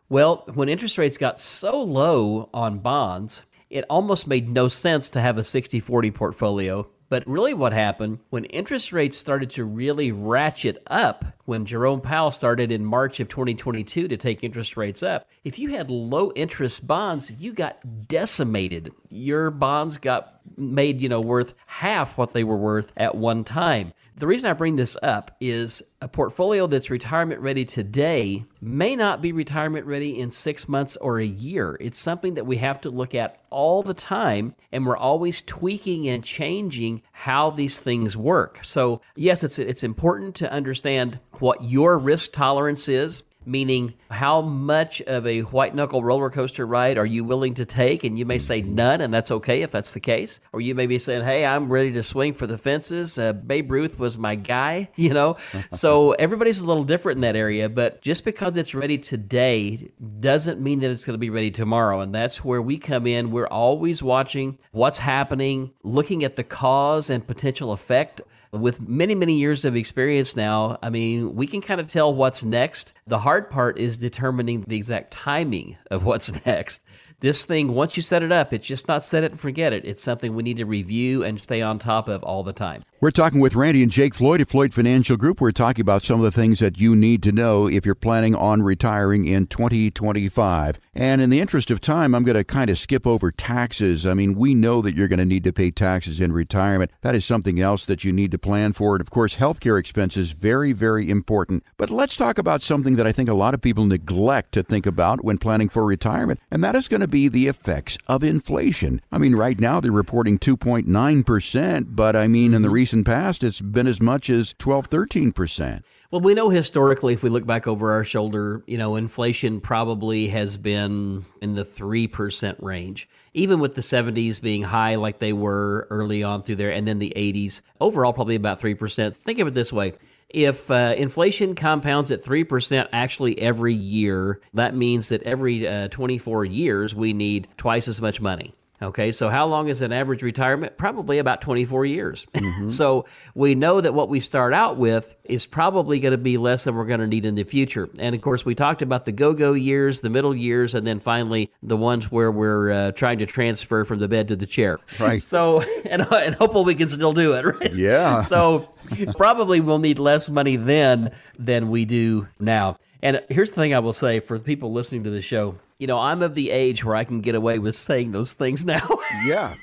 Well, when interest rates got so low on bonds, it almost made no sense to have a 60 40 portfolio but really, what happened when interest rates started to really ratchet up, when Jerome Powell started in March of 2022 to take interest rates up, if you had low interest bonds, you got decimated. Your bonds got made, you know, worth half what they were worth at one time. The reason I bring this up is a portfolio that's retirement ready today may not be retirement ready in six months or a year. It's something that we have to look at all the time, and we're always tweaking and changing how these things work. So, yes, it's, it's important to understand what your risk tolerance is meaning how much of a white knuckle roller coaster ride are you willing to take? And you may say none, and that's okay if that's the case. Or you may be saying, hey, I'm ready to swing for the fences. Uh, Babe Ruth was my guy, you know? so everybody's a little different in that area, but just because it's ready today doesn't mean that it's going to be ready tomorrow. And that's where we come in. We're always watching what's happening, looking at the cause and potential effect with many, many years of experience now, I mean, we can kind of tell what's next. The hard part is determining the exact timing of what's next this thing, once you set it up, it's just not set it and forget it. It's something we need to review and stay on top of all the time. We're talking with Randy and Jake Floyd at Floyd Financial Group. We're talking about some of the things that you need to know if you're planning on retiring in 2025. And in the interest of time, I'm going to kind of skip over taxes. I mean, we know that you're going to need to pay taxes in retirement. That is something else that you need to plan for. And of course, healthcare expenses, very, very important. But let's talk about something that I think a lot of people neglect to think about when planning for retirement, and that is going to be the effects of inflation. I mean, right now they're reporting 2.9%, but I mean, in the recent recent past, it's been as much as 12, 13%. Well, we know historically, if we look back over our shoulder, you know, inflation probably has been in the 3% range, even with the 70s being high like they were early on through there, and then the 80s. Overall, probably about 3%. Think of it this way if uh, inflation compounds at 3% actually every year, that means that every uh, 24 years we need twice as much money. Okay, so how long is an average retirement? Probably about 24 years. Mm-hmm. so we know that what we start out with is probably going to be less than we're going to need in the future. And of course, we talked about the go go years, the middle years, and then finally the ones where we're uh, trying to transfer from the bed to the chair. Right. So, and, and hopefully we can still do it, right? Yeah. so probably we'll need less money then than we do now. And here's the thing I will say for the people listening to the show you know, I'm of the age where I can get away with saying those things now. yeah.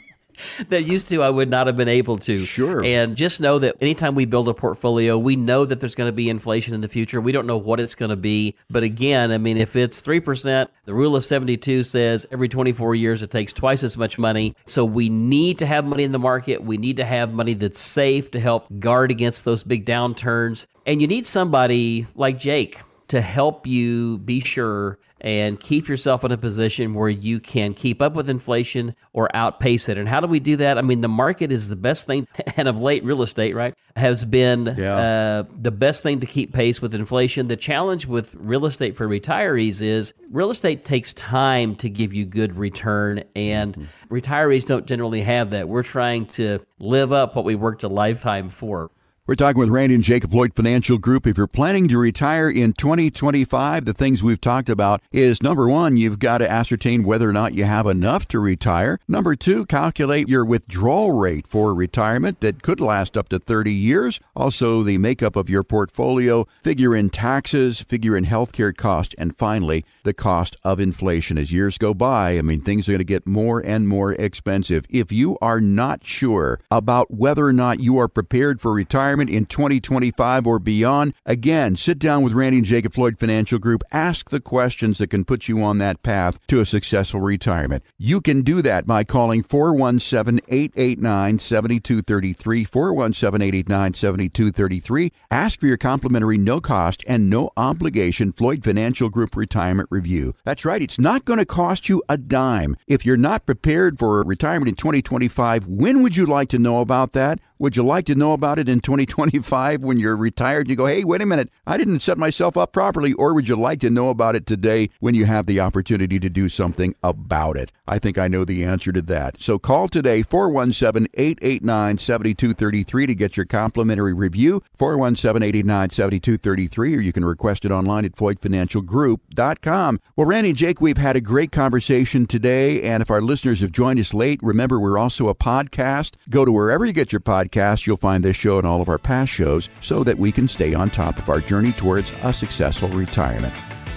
that used to I would not have been able to. Sure. And just know that anytime we build a portfolio, we know that there's going to be inflation in the future. We don't know what it's going to be. But again, I mean, if it's 3%, the rule of 72 says every 24 years it takes twice as much money. So we need to have money in the market. We need to have money that's safe to help guard against those big downturns. And you need somebody like Jake to help you be sure and keep yourself in a position where you can keep up with inflation or outpace it. And how do we do that? I mean, the market is the best thing, and of late, real estate, right, has been yeah. uh, the best thing to keep pace with inflation. The challenge with real estate for retirees is real estate takes time to give you good return, and mm-hmm. retirees don't generally have that. We're trying to live up what we worked a lifetime for. We're talking with Randy and Jacob Floyd Financial Group. If you're planning to retire in 2025, the things we've talked about is number one, you've got to ascertain whether or not you have enough to retire. Number two, calculate your withdrawal rate for retirement that could last up to 30 years. Also, the makeup of your portfolio, figure in taxes, figure in healthcare cost, and finally, the cost of inflation. As years go by, I mean, things are going to get more and more expensive. If you are not sure about whether or not you are prepared for retirement, retirement in 2025 or beyond? Again, sit down with Randy and Jacob Floyd Financial Group. Ask the questions that can put you on that path to a successful retirement. You can do that by calling 417 889 7233. 417 889 7233. Ask for your complimentary no cost and no obligation Floyd Financial Group Retirement Review. That's right, it's not going to cost you a dime. If you're not prepared for retirement in 2025, when would you like to know about that? Would you like to know about it in 2025 when you're retired? and You go, hey, wait a minute, I didn't set myself up properly. Or would you like to know about it today when you have the opportunity to do something about it? I think I know the answer to that. So call today, 417 889 7233 to get your complimentary review, 417 889 7233, or you can request it online at FloydFinancialGroup.com. Well, Randy and Jake, we've had a great conversation today. And if our listeners have joined us late, remember we're also a podcast. Go to wherever you get your podcast, you'll find this show and all of our past shows so that we can stay on top of our journey towards a successful retirement.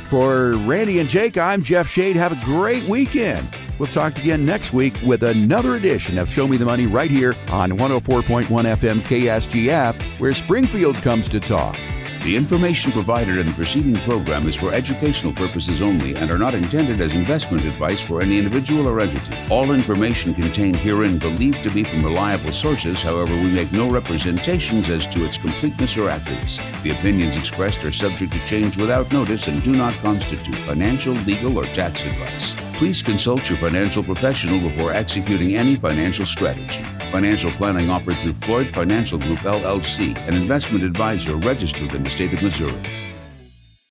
For Randy and Jake, I'm Jeff Shade. Have a great weekend. We'll talk again next week with another edition of Show Me the Money right here on 104.1 FM KSGF, where Springfield comes to talk. The information provided in the preceding program is for educational purposes only and are not intended as investment advice for any individual or entity. All information contained herein believed to be from reliable sources, however, we make no representations as to its completeness or accuracy. The opinions expressed are subject to change without notice and do not constitute financial, legal, or tax advice. Please consult your financial professional before executing any financial strategy. Financial planning offered through Floyd Financial Group LLC, an investment advisor registered in the state of Missouri.